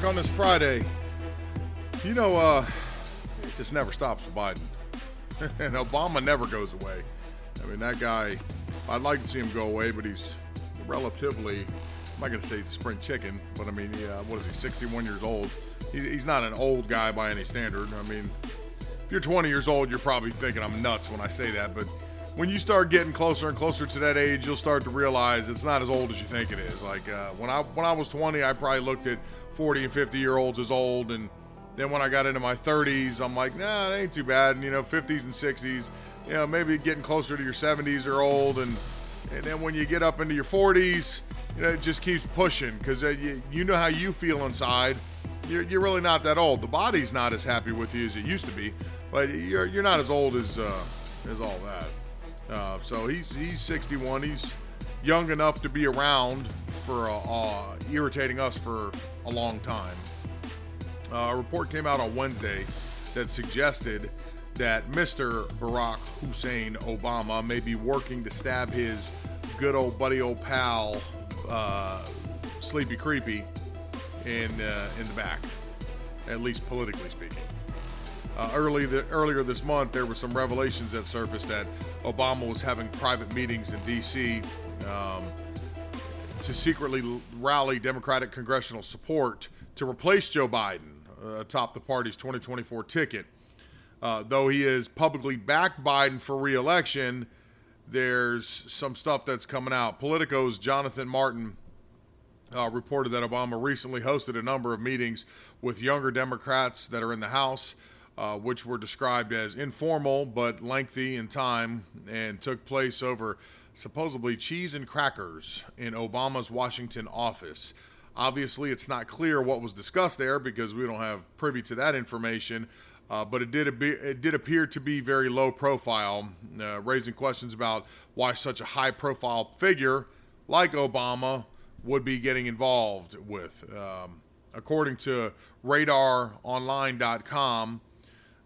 back on this Friday. You know, uh, it just never stops with Biden. and Obama never goes away. I mean, that guy, I'd like to see him go away, but he's relatively, I'm not going to say he's a spring chicken, but I mean, yeah, what is he, 61 years old? He, he's not an old guy by any standard. I mean, if you're 20 years old, you're probably thinking I'm nuts when I say that, but when you start getting closer and closer to that age, you'll start to realize it's not as old as you think it is. Like uh, when I when I was 20, I probably looked at 40 and 50 year olds as old, and then when I got into my 30s, I'm like, nah, it ain't too bad. And you know, 50s and 60s, you know, maybe getting closer to your 70s are old, and and then when you get up into your 40s, you know, it just keeps pushing because uh, you, you know how you feel inside. You're, you're really not that old. The body's not as happy with you as it used to be, but you're you're not as old as uh, as all that. Uh, so he's he's 61. He's young enough to be around for uh, uh, irritating us for a long time. Uh, a report came out on Wednesday that suggested that Mr. Barack Hussein Obama may be working to stab his good old buddy, old pal, uh, Sleepy Creepy, in in the back, at least politically speaking. Uh, early the, earlier this month, there were some revelations that surfaced that Obama was having private meetings in D.C. Um, to secretly rally Democratic congressional support to replace Joe Biden uh, atop the party's 2024 ticket. Uh, though he has publicly backed Biden for reelection, there's some stuff that's coming out. Politico's Jonathan Martin uh, reported that Obama recently hosted a number of meetings with younger Democrats that are in the House uh, which were described as informal but lengthy in time and took place over supposedly cheese and crackers in Obama's Washington office. Obviously, it's not clear what was discussed there because we don't have privy to that information. Uh, but it did it did appear to be very low profile, uh, raising questions about why such a high profile figure like Obama would be getting involved with. Um, according to RadarOnline.com,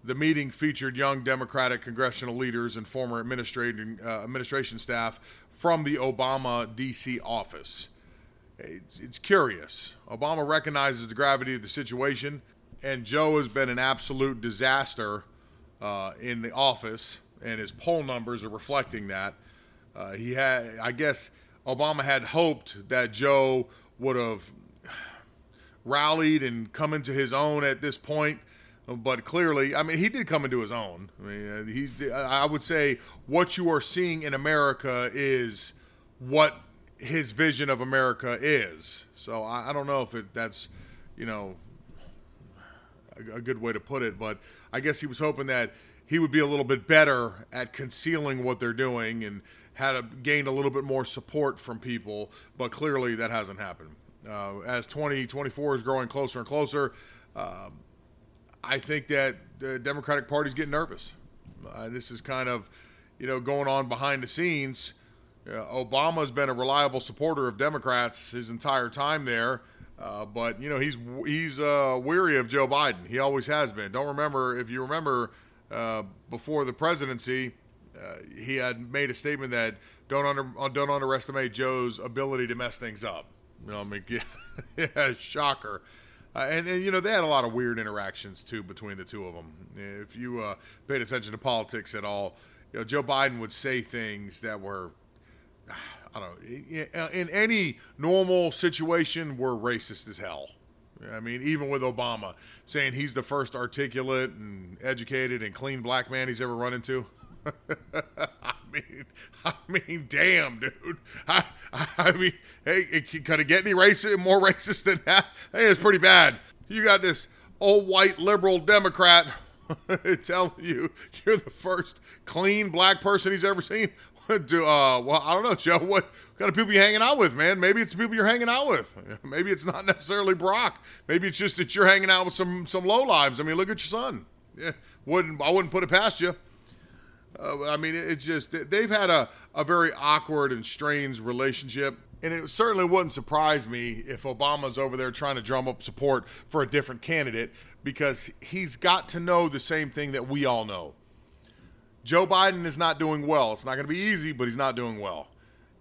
the meeting featured young Democratic congressional leaders and former administration, uh, administration staff from the Obama D.C. office. It's, it's, curious. Obama recognizes the gravity of the situation, and Joe has been an absolute disaster uh, in the office, and his poll numbers are reflecting that. Uh, he had, I guess, Obama had hoped that Joe would have rallied and come into his own at this point but clearly, I mean, he did come into his own. I mean, uh, he's. I would say what you are seeing in America is what his vision of America is. So I, I don't know if it, that's, you know, a, a, good way to put it, but I guess he was hoping that he would be a little bit better at concealing what they're doing and had a, gained a little bit more support from people. But clearly, that hasn't happened. Uh, as 2024 is growing closer and closer. Um, I think that the Democratic Party's getting nervous. Uh, this is kind of, you know, going on behind the scenes. Uh, Obama's been a reliable supporter of Democrats his entire time there, uh, but you know he's he's uh, weary of Joe Biden. He always has been. Don't remember if you remember uh, before the presidency, uh, he had made a statement that don't under don't underestimate Joe's ability to mess things up. You know, I mean, yeah, yeah shocker. Uh, and, and, you know they had a lot of weird interactions too between the two of them. If you uh, paid attention to politics at all, you know Joe Biden would say things that were, I don't know, in any normal situation were racist as hell. I mean, even with Obama saying he's the first articulate and educated and clean black man he's ever run into. I mean, I mean, damn, dude. I, I mean, hey, could it get any racist, more racist than that? Hey, it's pretty bad. You got this old white liberal Democrat telling you you're the first clean black person he's ever seen. Do, uh, well, I don't know, Joe. What kind of people you hanging out with, man? Maybe it's people you're hanging out with. Maybe it's not necessarily Brock. Maybe it's just that you're hanging out with some some low lives. I mean, look at your son. Yeah, wouldn't I wouldn't put it past you. Uh, I mean, it's just they've had a, a very awkward and strange relationship. And it certainly wouldn't surprise me if Obama's over there trying to drum up support for a different candidate because he's got to know the same thing that we all know. Joe Biden is not doing well. It's not going to be easy, but he's not doing well.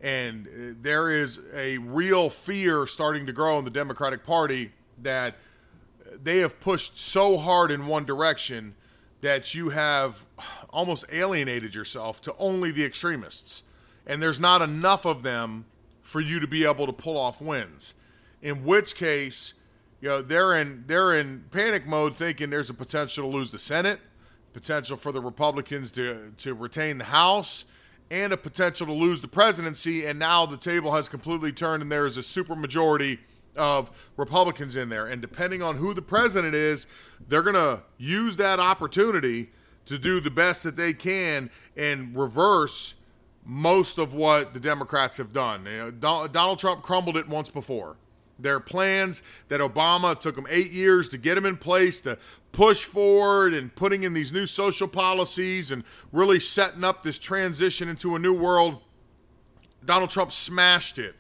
And uh, there is a real fear starting to grow in the Democratic Party that they have pushed so hard in one direction that you have almost alienated yourself to only the extremists. And there's not enough of them for you to be able to pull off wins. In which case, you know, they're in they're in panic mode thinking there's a potential to lose the Senate, potential for the Republicans to to retain the House, and a potential to lose the presidency. And now the table has completely turned and there is a supermajority of Republicans in there. And depending on who the president is, they're going to use that opportunity to do the best that they can and reverse most of what the Democrats have done. You know, Donald Trump crumbled it once before. Their plans that Obama took them eight years to get them in place to push forward and putting in these new social policies and really setting up this transition into a new world. Donald Trump smashed it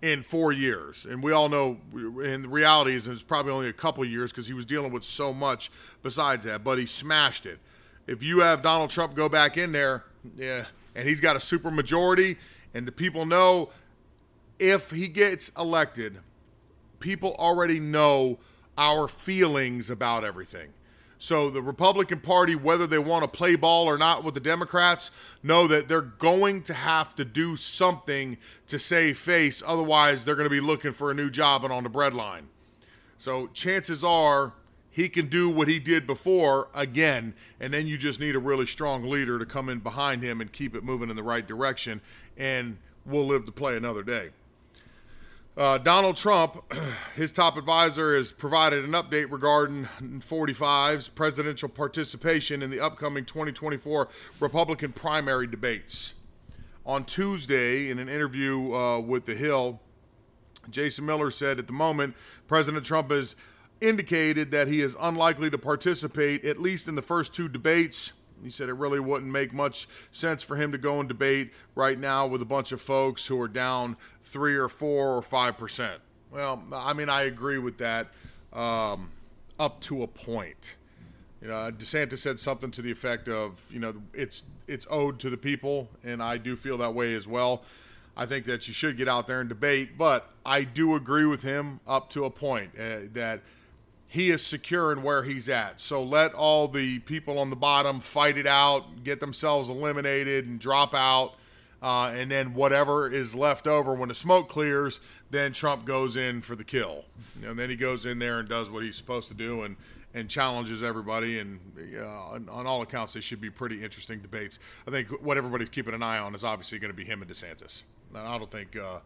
in four years. And we all know, and the reality is, it's probably only a couple years because he was dealing with so much besides that, but he smashed it. If you have Donald Trump go back in there, yeah, and he's got a super majority, and the people know if he gets elected, people already know our feelings about everything. So the Republican Party, whether they want to play ball or not with the Democrats, know that they're going to have to do something to save face. Otherwise, they're going to be looking for a new job and on the breadline. So chances are he can do what he did before again, and then you just need a really strong leader to come in behind him and keep it moving in the right direction, and we'll live to play another day. Uh, Donald Trump, his top advisor, has provided an update regarding 45's presidential participation in the upcoming 2024 Republican primary debates. On Tuesday, in an interview uh, with The Hill, Jason Miller said at the moment, President Trump has indicated that he is unlikely to participate, at least in the first two debates. He said it really wouldn't make much sense for him to go and debate right now with a bunch of folks who are down three or four or five percent. Well, I mean, I agree with that um, up to a point. You know, DeSantis said something to the effect of, you know, it's it's owed to the people, and I do feel that way as well. I think that you should get out there and debate, but I do agree with him up to a point uh, that he is secure in where he's at. So let all the people on the bottom fight it out, get themselves eliminated, and drop out uh, and then whatever is left over when the smoke clears, then Trump goes in for the kill. and then he goes in there and does what he's supposed to do and and challenges everybody. And uh, on, on, all accounts, they should be pretty interesting debates. I think what everybody's keeping an eye on is obviously going to be him and DeSantis. I don't think uh,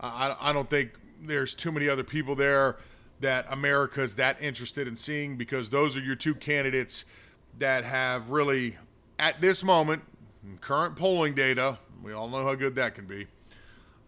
I, I don't think there's too many other people there that America's that interested in seeing because those are your two candidates that have really at this moment current polling data we all know how good that can be.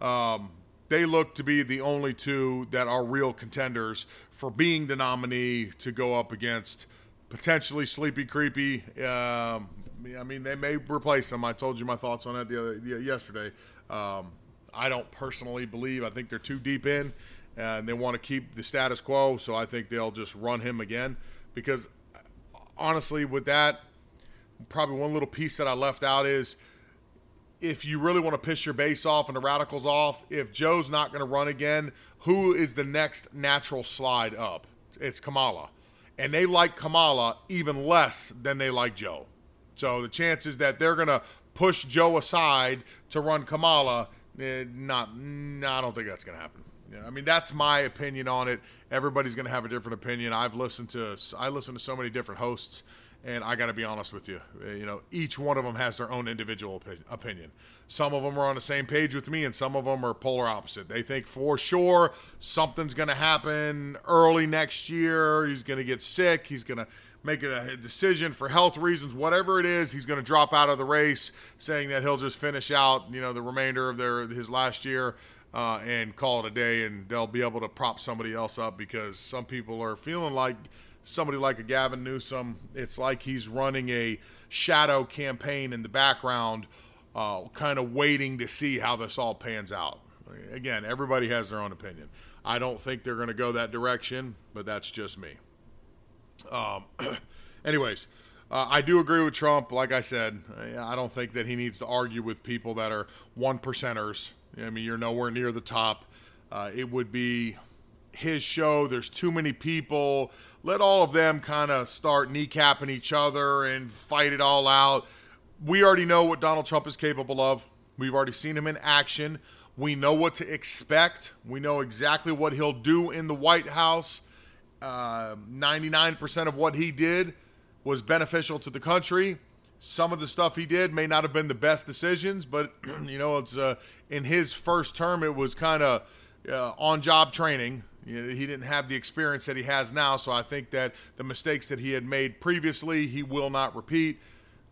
Um, they look to be the only two that are real contenders for being the nominee to go up against potentially Sleepy Creepy. Um, I mean, they may replace them. I told you my thoughts on that the other, the, yesterday. Um, I don't personally believe. I think they're too deep in, and they want to keep the status quo. So I think they'll just run him again. Because honestly, with that, probably one little piece that I left out is if you really want to piss your base off and the radicals off, if Joe's not going to run again, who is the next natural slide up? It's Kamala. And they like Kamala even less than they like Joe. So the chances that they're going to push Joe aside to run Kamala, eh, not, no, I don't think that's going to happen. Yeah, I mean, that's my opinion on it. Everybody's going to have a different opinion. I've listened to, I listen to so many different hosts and I got to be honest with you, uh, you know, each one of them has their own individual opinion. Some of them are on the same page with me, and some of them are polar opposite. They think for sure something's going to happen early next year. He's going to get sick. He's going to make a decision for health reasons, whatever it is. He's going to drop out of the race, saying that he'll just finish out, you know, the remainder of their his last year. Uh, and call it a day, and they'll be able to prop somebody else up because some people are feeling like somebody like a Gavin Newsom, it's like he's running a shadow campaign in the background, uh, kind of waiting to see how this all pans out. Again, everybody has their own opinion. I don't think they're going to go that direction, but that's just me. Um, anyways, uh, I do agree with Trump. Like I said, I don't think that he needs to argue with people that are one percenters. I mean, you're nowhere near the top. Uh, it would be his show. There's too many people. Let all of them kind of start kneecapping each other and fight it all out. We already know what Donald Trump is capable of. We've already seen him in action. We know what to expect. We know exactly what he'll do in the White House. Uh, 99% of what he did was beneficial to the country. Some of the stuff he did may not have been the best decisions, but you know, it's uh, in his first term, it was kind of uh, on-job training. You know, he didn't have the experience that he has now, so I think that the mistakes that he had made previously, he will not repeat.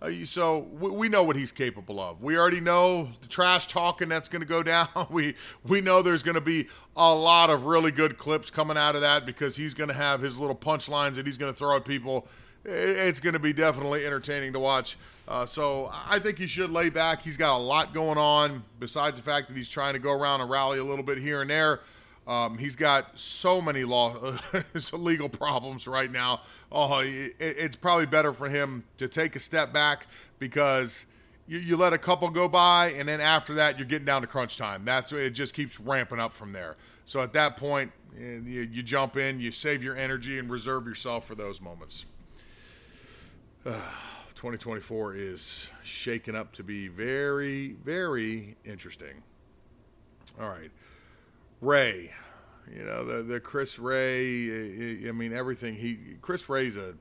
Uh, so we, we, know what he's capable of. We already know the trash talking that's going to go down. We we know there's going to be a lot of really good clips coming out of that because he's going to have his little punchlines that he's going to throw at people it's going to be definitely entertaining to watch. Uh, so I think he should lay back. He's got a lot going on besides the fact that he's trying to go around and rally a little bit here and there. Um, he's got so many law legal problems right now. Oh, it, it's probably better for him to take a step back because you, you, let a couple go by, and then after that, you're getting down to crunch time. That's it. Just keeps ramping up from there. So at that point, eh, you, you jump in, you save your energy, and reserve yourself for those moments. 2024 is shaken up to be very, very interesting. All right. Wray, you know, the, the Chris Wray, I mean, everything. He Chris Wray's a,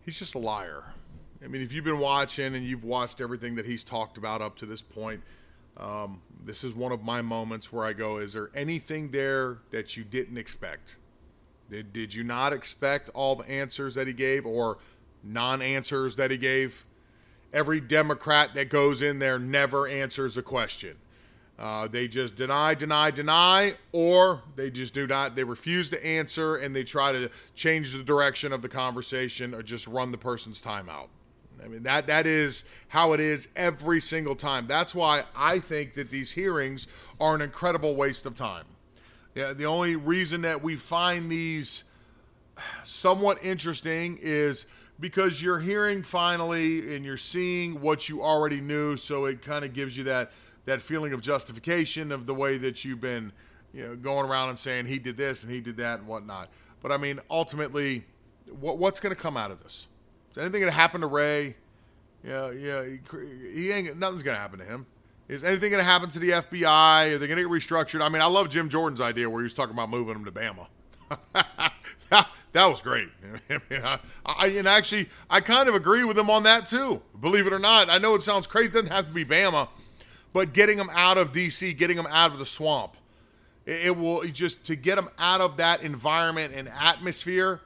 he's just a liar. I mean, if you've been watching and you've watched everything that he's talked about up to this point, um, this is one of my moments where I go, is there anything there that you didn't expect? Did, did you not expect all the answers that he gave or – non answers that he gave. Every Democrat that goes in there never answers a question. Uh, they just deny, deny, deny, or they just do not, they refuse to answer and they try to change the direction of the conversation or just run the person's time out. I mean, that, that is how it is every single time. That's why I think that these hearings are an incredible waste of time. Yeah, the only reason that we find these somewhat interesting is because you're hearing finally and you're seeing what you already knew so it kind of gives you that that feeling of justification of the way that you've been you know going around and saying he did this and he did that and whatnot. But i mean ultimately what, what's going to come out of this? Is anything going to happen to Wray? yeah yeah he, he ain't nothing's going to happen to him. Is anything going to happen to the fbi are they going to get restructured? I mean i love jim jordan's idea where he was talking about moving them to bama was great. I, I, and actually, I kind of agree with him on that too. Believe it or not, I know it sounds crazy. It doesn't have to be Bama, but getting them out of DC, getting them out of the swamp, it, it will just to get them out of that environment and atmosphere.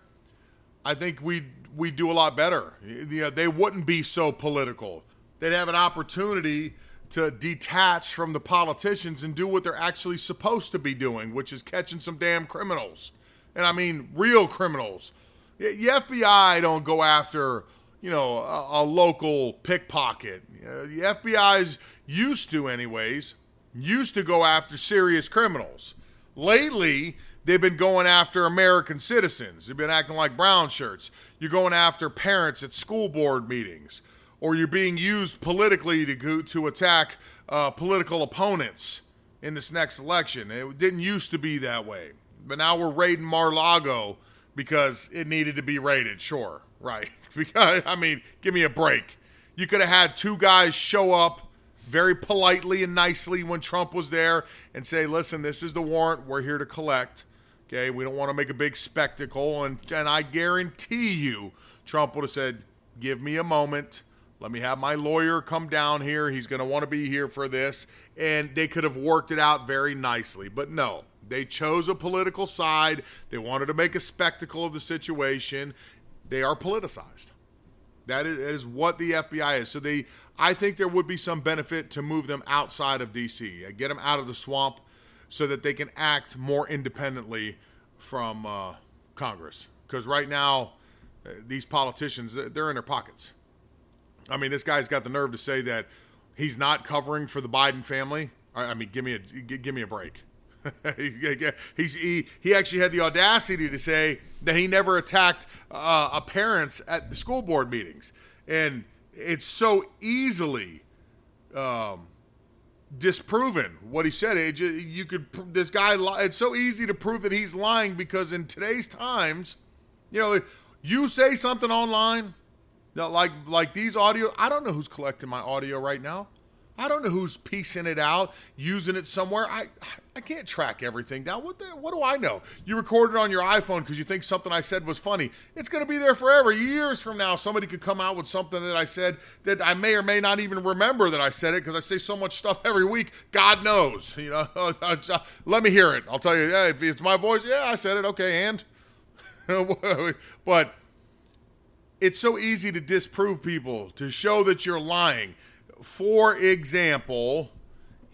I think we we do a lot better. They wouldn't be so political. They'd have an opportunity to detach from the politicians and do what they're actually supposed to be doing, which is catching some damn criminals and I mean real criminals. The FBI don't go after you know a, a local pickpocket. The FBI's used to, anyways, used to go after serious criminals. Lately, they've been going after American citizens. They've been acting like brown shirts. You're going after parents at school board meetings, or you're being used politically to go, to attack uh, political opponents in this next election. It didn't used to be that way but now we're raiding Mar-a-Lago because it needed to be raided. Sure, right? Because I mean, give me a break. You could have had two guys show up very politely and nicely when Trump was there and say, "Listen, this is the warrant. We're here to collect." Okay, we don't want to make a big spectacle, and and I guarantee you, Trump would have said, "Give me a moment." Let me have my lawyer come down here. He's going to want to be here for this. And they could have worked it out very nicely. But no, they chose a political side. They wanted to make a spectacle of the situation. They are politicized. That is, what the FBI is. So they, I think there would be some benefit to move them outside of D.C. Uh, get them out of the swamp, so that they can act more independently from uh, Congress. Because right now, uh, these politicians, they're in their pockets. I mean, this guy's got the nerve to say that he's not covering for the Biden family. I mean, give me a give me a break. He's, he, he actually had the audacity to say that he never attacked uh, parents at the school board meetings. And it's so easily um, disproven what he said. It, you could this guy. It's so easy to prove that he's lying because in today's times, you know, you say something online, like like these audio. I don't know who's collecting my audio right now. I don't know who's piecing it out, using it somewhere. I I can't track everything down. What the, what do I know? You recorded on your iPhone because you think something I said was funny. It's going to be there forever. Years from now, somebody could come out with something that I said that I may or may not even remember that I said it because I say so much stuff every week. God knows. You know, let me hear it. I'll tell you. Yeah, if it's my voice, yeah, I said it. Okay, and but it's so easy to disprove people to show that you're lying for example,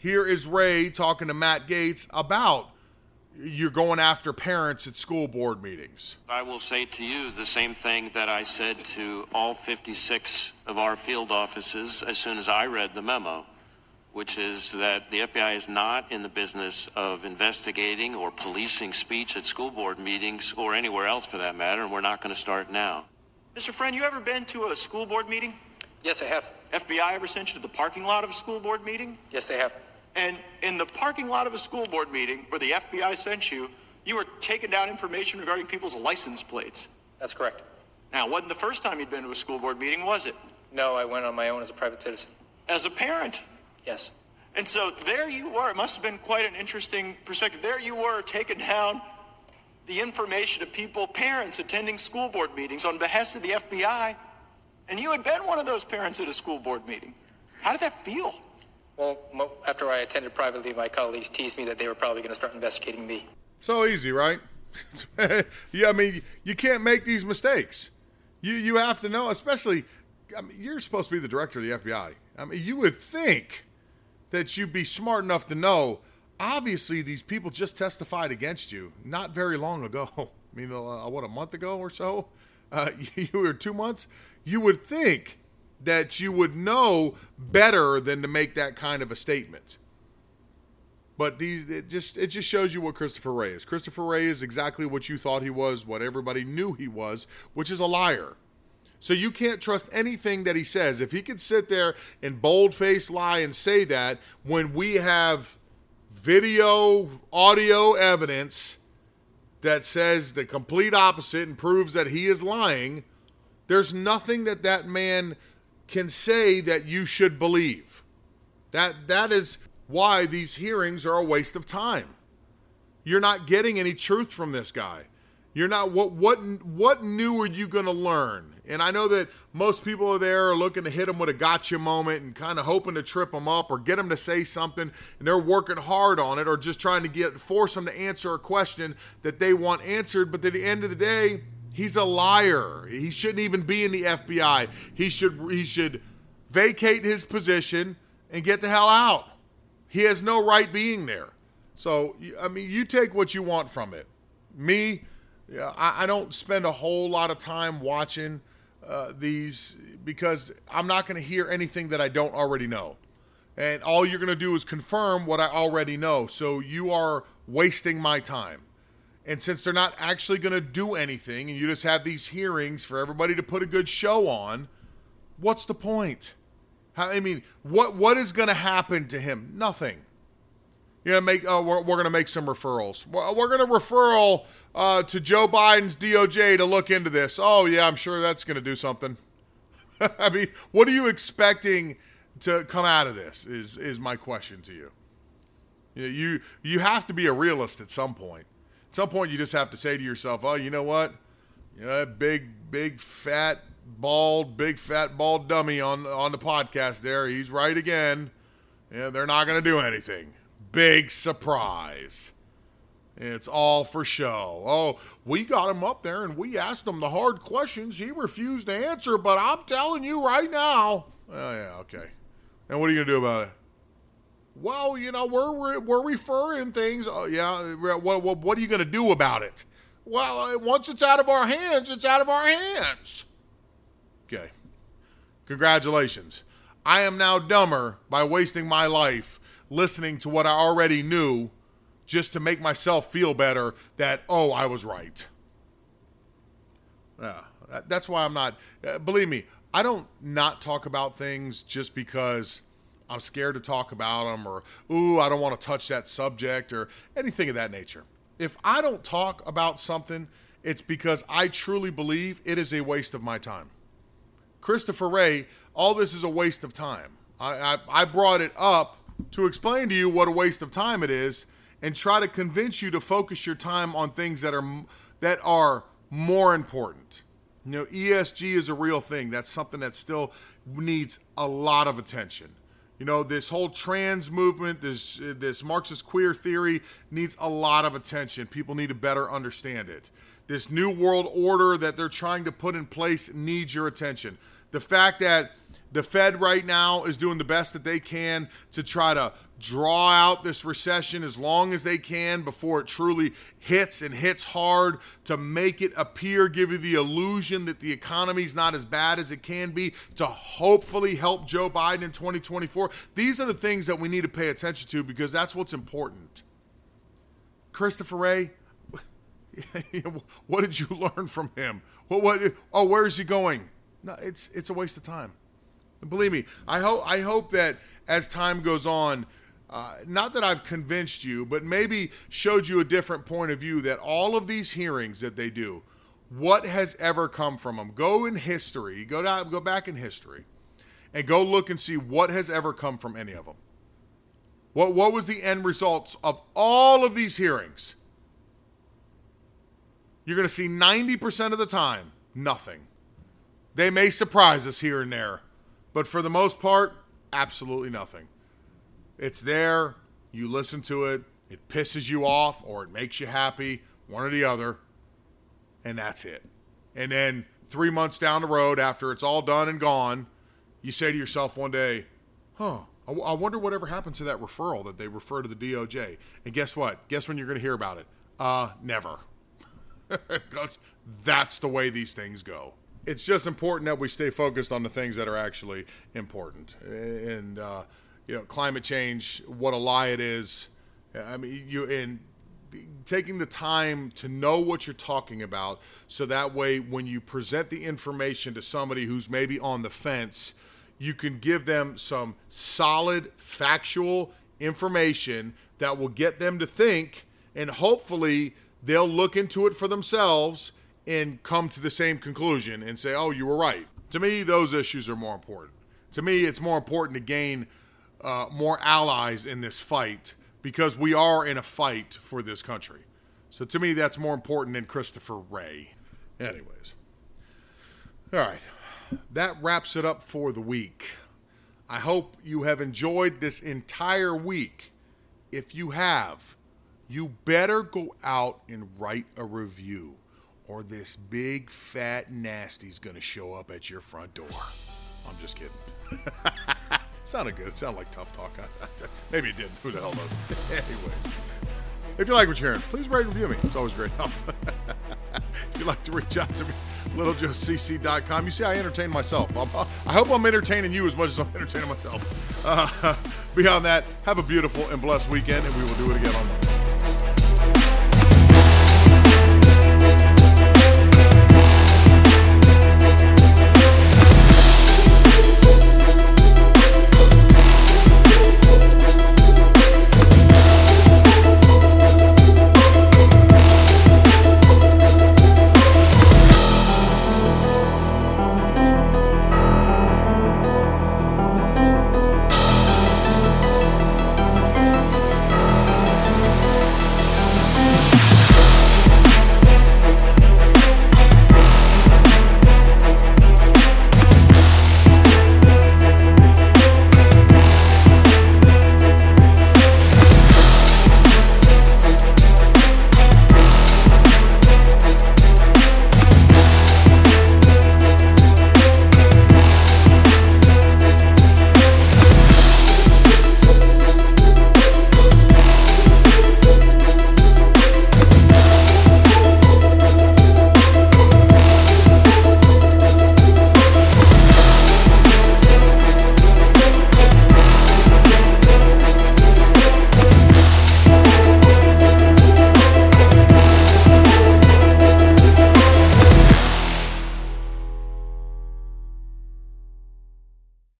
here is Wray talking to Matt Gaetz about you're going after parents at school board meetings. I will say to you the same thing that I said to all 56 of our field offices as soon as I read the memo, which is that the FBI is not in the business of investigating or policing speech at school board meetings or anywhere else for that matter, and we're not going to start now. Mr. Friend, you ever been to a school board meeting? Yes, I have. FBI ever sent you to the parking lot of a school board meeting? Yes, they have. And in the parking lot of a school board meeting where the FBI sent you, you were taking down information regarding people's license plates. That's correct. Now, wasn't the first time you'd been to a school board meeting, was it? No, I went on my own as a private citizen. As a parent? Yes. And so there you were. It must have been quite an interesting perspective. There you were taking down the information of people, parents attending school board meetings on behest of the FBI and you had been one of those parents at a school board meeting. How did that feel? Well, after I attended privately, my colleagues teased me that they were probably going to start investigating me. So easy, right? yeah, I mean, you can't make these mistakes. You you have to know, especially. I mean, you're supposed to be the director of the FBI. I mean, you would think that you'd be smart enough to know. Obviously, these people just testified against you not very long ago. I mean, uh, what a month ago or so. Uh, you were two months you would think that you would know better than to make that kind of a statement. But these it just it just shows you what Christopher Wray is. Christopher Wray is exactly what you thought he was, what everybody knew he was, which is a liar. So you can't trust anything that he says. If he could sit there and bold-faced lie and say that when we have video, audio evidence that says the complete opposite and proves that he is lying, there's nothing that that man can say that you should believe. That that is why these hearings are a waste of time. You're not getting any truth from this guy. You're not what what what new are you going to learn? And I know that most people are there are looking to hit him with a gotcha moment and kind of hoping to trip him up or get him to say something, and they're working hard on it or just trying to get force him to answer a question that they want answered. But at the end of the day, He's a liar. He shouldn't even be in the FBI. He should he should vacate his position and get the hell out. He has no right being there. So I mean, you take what you want from it. Me, I, don't spend a whole lot of time watching uh, these because I'm not going to hear anything that I don't already know. And all you're going to do is confirm what I already know. So you are wasting my time. And since they're not actually going to do anything and you just have these hearings for everybody to put a good show on, what's the point? How, I mean, what what is going to happen to him? Nothing. You're gonna make. Oh, we're, we're going to make some referrals. We're, we're going to referral uh, to Joe Biden's DOJ to look into this. Oh yeah, I'm sure that's going to do something. I mean, what are you expecting to come out of this? Is is my question to you? You you, you have to be a realist at some point some point you just have to say to yourself, oh, you know what? You know, that big, big, fat, bald, big, fat, bald dummy on on the podcast there, he's right again. Yeah, they're not going to do anything. Big surprise. It's all for show. Oh, we got him up there and we asked him the hard questions. He refused to answer, but I'm telling you right now. Oh, yeah, okay. And what are you going to do about it? Well, you know, we're we're referring things. Uh, yeah, what, what, what are you going to do about it? Well, uh, once it's out of our hands, it's out of our hands. Okay. Congratulations. I am now dumber by wasting my life listening to what I already knew just to make myself feel better that, oh, I was right. Yeah, that's why I'm not. Uh, believe me, I don't not talk about things just because I'm scared to talk about them, or ooh, I don't want to touch that subject, or anything of that nature. If I don't talk about something, it's because I truly believe it is a waste of my time. Christopher Wray, all this is a waste of time. I, I, I brought it up to explain to you what a waste of time it is and try to convince you to focus your time on things that are that are more important. You know, ESG is a real thing. That's something that still needs a lot of attention. You know, this whole trans movement, this uh, this Marxist queer theory needs a lot of attention. People need to better understand it. This new world order that they're trying to put in place needs your attention. The fact that the Fed right now is doing the best that they can to try to draw out this recession as long as they can before it truly hits and hits hard to make it appear, give you the illusion that the economy's not as bad as it can be, to hopefully help Joe Biden in 2024. These are the things that we need to pay attention to because that's what's important. Christopher Wray, what did you learn from him? What, what, oh, where is he going? No, it's it's a waste of time. Believe me, I hope I hope that as time goes on, uh, not that I've convinced you, but maybe showed you a different point of view that all of these hearings that they do, what has ever come from them? Go in history, go down, go back in history, and go look and see what has ever come from any of them. What what was the end results of all of these hearings? You're going to see 90% of the time nothing. They may surprise us here and there, but for the most part, absolutely nothing. It's there, you listen to it, it pisses you off or it makes you happy, one or the other, and that's it. And then three months down the road, after it's all done and gone, you say to yourself one day, huh, I, w- I wonder whatever happened to that referral that they refer to the DOJ. And guess what? Guess when you're going to hear about it? Uh, never. Because that's the way these things go it's just important that we stay focused on the things that are actually important. And uh, you know, climate change, what a lie it is. I mean, you and taking the time to know what you're talking about, so that way when you present the information to somebody who's maybe on the fence, you can give them some solid, factual information that will get them to think, and hopefully they'll look into it for themselves and come to the same conclusion and say, oh, you were right. To me, those issues are more important. To me, it's more important to gain uh, more allies in this fight because we are in a fight for this country. So to me, that's more important than Christopher Wray. Anyways. All right. That wraps it up for the week. I hope you have enjoyed this entire week. If you have, you better go out and write a review or this big fat nasty's gonna show up at your front door. I'm just kidding. sounded good. It sounded like tough talk. Maybe it didn't. Who the hell knows? Anyways, if you like what you're hearing, please rate and review me. It's always great help. if you'd like to reach out to me, littlejoecc.com. You see, I entertain myself. I'm, i hope I'm entertaining you as much as I'm entertaining myself. Uh, beyond that, have a beautiful and blessed weekend, and we will do it again on Monday.